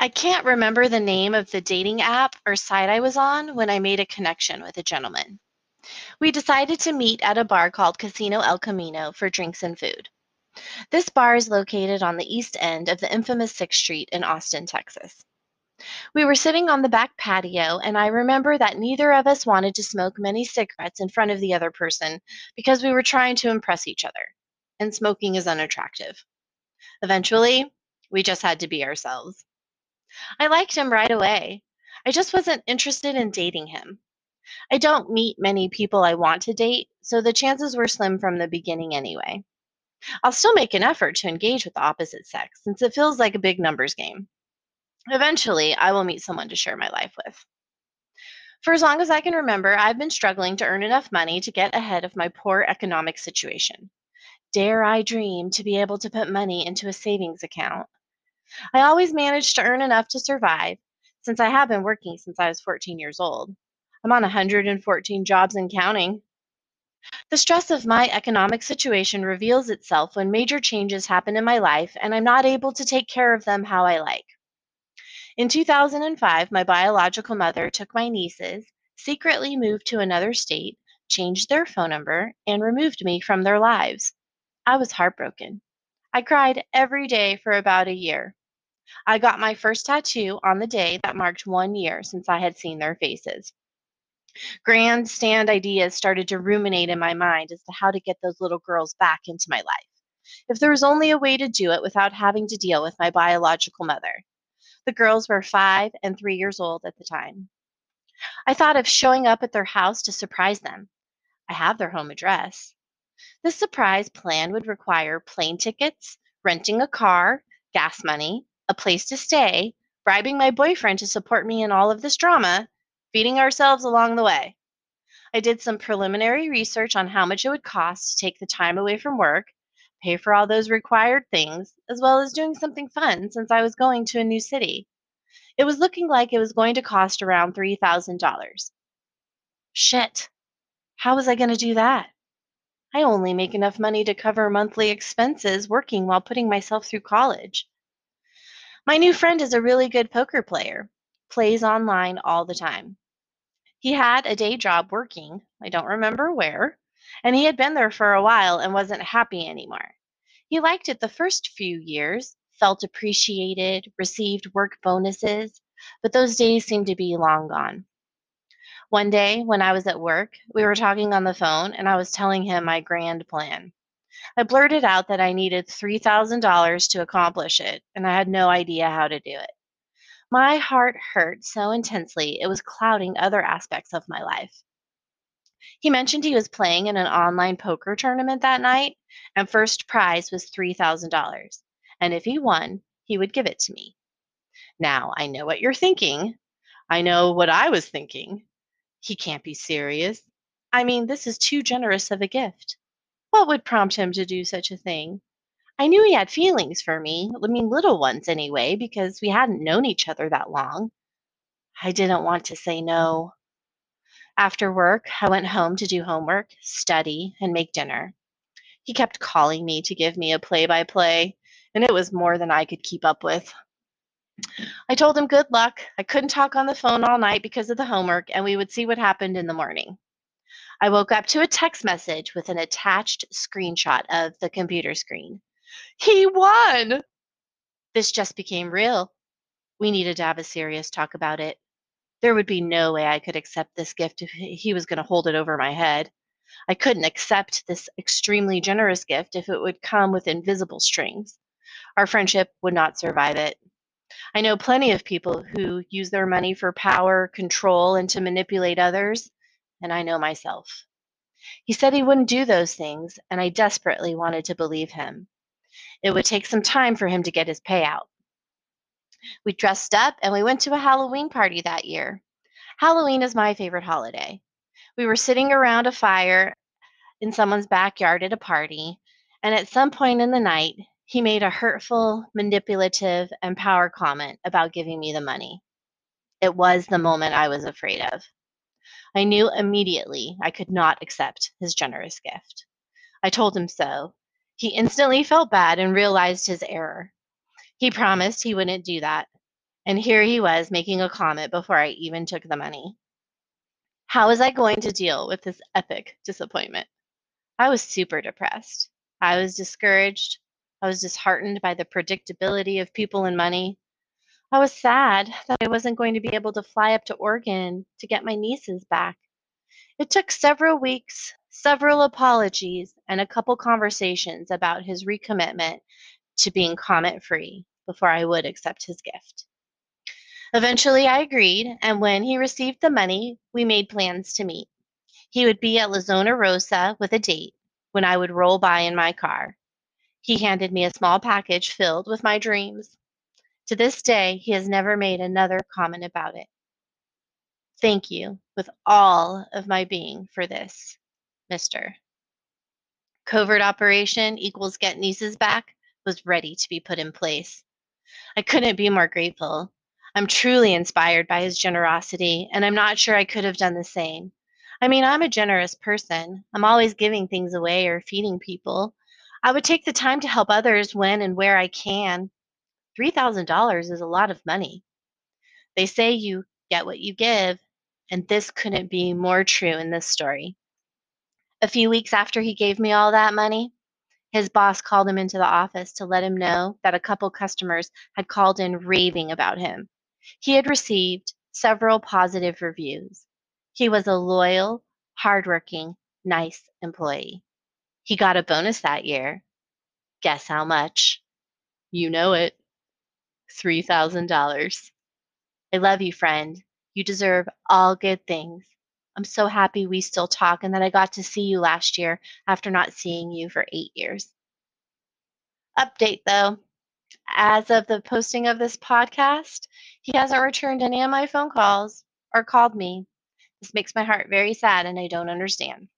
I can't remember the name of the dating app or site I was on when I made a connection with a gentleman. We decided to meet at a bar called Casino El Camino for drinks and food. This bar is located on the east end of the infamous 6th Street in Austin, Texas. We were sitting on the back patio, and I remember that neither of us wanted to smoke many cigarettes in front of the other person because we were trying to impress each other, and smoking is unattractive. Eventually, we just had to be ourselves. I liked him right away. I just wasn't interested in dating him. I don't meet many people I want to date, so the chances were slim from the beginning anyway. I'll still make an effort to engage with the opposite sex since it feels like a big numbers game. Eventually, I will meet someone to share my life with. For as long as I can remember, I've been struggling to earn enough money to get ahead of my poor economic situation. Dare I dream to be able to put money into a savings account? I always managed to earn enough to survive since I have been working since I was 14 years old. I'm on 114 jobs and counting. The stress of my economic situation reveals itself when major changes happen in my life and I'm not able to take care of them how I like. In 2005, my biological mother took my nieces, secretly moved to another state, changed their phone number, and removed me from their lives. I was heartbroken. I cried every day for about a year. I got my first tattoo on the day that marked one year since I had seen their faces. Grandstand ideas started to ruminate in my mind as to how to get those little girls back into my life. If there was only a way to do it without having to deal with my biological mother. The girls were five and three years old at the time. I thought of showing up at their house to surprise them. I have their home address. This surprise plan would require plane tickets, renting a car, gas money, a place to stay, bribing my boyfriend to support me in all of this drama, feeding ourselves along the way. I did some preliminary research on how much it would cost to take the time away from work pay for all those required things, as well as doing something fun since I was going to a new city. It was looking like it was going to cost around $3,000. Shit. How was I going to do that? I only make enough money to cover monthly expenses working while putting myself through college. My new friend is a really good poker player, plays online all the time. He had a day job working, I don't remember where, and he had been there for a while and wasn't happy anymore. He liked it the first few years, felt appreciated, received work bonuses, but those days seemed to be long gone. One day, when I was at work, we were talking on the phone and I was telling him my grand plan. I blurted out that I needed $3,000 to accomplish it, and I had no idea how to do it. My heart hurt so intensely it was clouding other aspects of my life. He mentioned he was playing in an online poker tournament that night, and first prize was $3,000. And if he won, he would give it to me. Now, I know what you're thinking. I know what I was thinking. He can't be serious. I mean, this is too generous of a gift. What would prompt him to do such a thing? I knew he had feelings for me, I mean, little ones anyway, because we hadn't known each other that long. I didn't want to say no. After work, I went home to do homework, study, and make dinner. He kept calling me to give me a play by play, and it was more than I could keep up with. I told him good luck. I couldn't talk on the phone all night because of the homework, and we would see what happened in the morning. I woke up to a text message with an attached screenshot of the computer screen. He won! This just became real. We needed to have a serious talk about it. There would be no way I could accept this gift if he was going to hold it over my head. I couldn't accept this extremely generous gift if it would come with invisible strings. Our friendship would not survive it. I know plenty of people who use their money for power, control, and to manipulate others, and I know myself. He said he wouldn't do those things, and I desperately wanted to believe him. It would take some time for him to get his payout. We dressed up and we went to a Halloween party that year. Halloween is my favorite holiday. We were sitting around a fire in someone's backyard at a party, and at some point in the night, he made a hurtful, manipulative, and power comment about giving me the money. It was the moment I was afraid of. I knew immediately I could not accept his generous gift. I told him so. He instantly felt bad and realized his error. He promised he wouldn't do that, And here he was making a comment before I even took the money. How was I going to deal with this epic disappointment? I was super depressed. I was discouraged. I was disheartened by the predictability of people and money. I was sad that I wasn't going to be able to fly up to Oregon to get my nieces back. It took several weeks, several apologies, and a couple conversations about his recommitment to being comment free before I would accept his gift. Eventually, I agreed, and when he received the money, we made plans to meet. He would be at La Zona Rosa with a date when I would roll by in my car. He handed me a small package filled with my dreams. To this day, he has never made another comment about it. Thank you with all of my being for this, Mr. Covert operation equals get nieces back was ready to be put in place. I couldn't be more grateful. I'm truly inspired by his generosity, and I'm not sure I could have done the same. I mean, I'm a generous person. I'm always giving things away or feeding people. I would take the time to help others when and where I can. $3,000 is a lot of money. They say you get what you give, and this couldn't be more true in this story. A few weeks after he gave me all that money, his boss called him into the office to let him know that a couple customers had called in raving about him. He had received several positive reviews. He was a loyal, hardworking, nice employee. He got a bonus that year. Guess how much? You know it $3,000. I love you, friend. You deserve all good things. I'm so happy we still talk and that I got to see you last year after not seeing you for eight years. Update though, as of the posting of this podcast, he hasn't returned any of my phone calls or called me. This makes my heart very sad and I don't understand.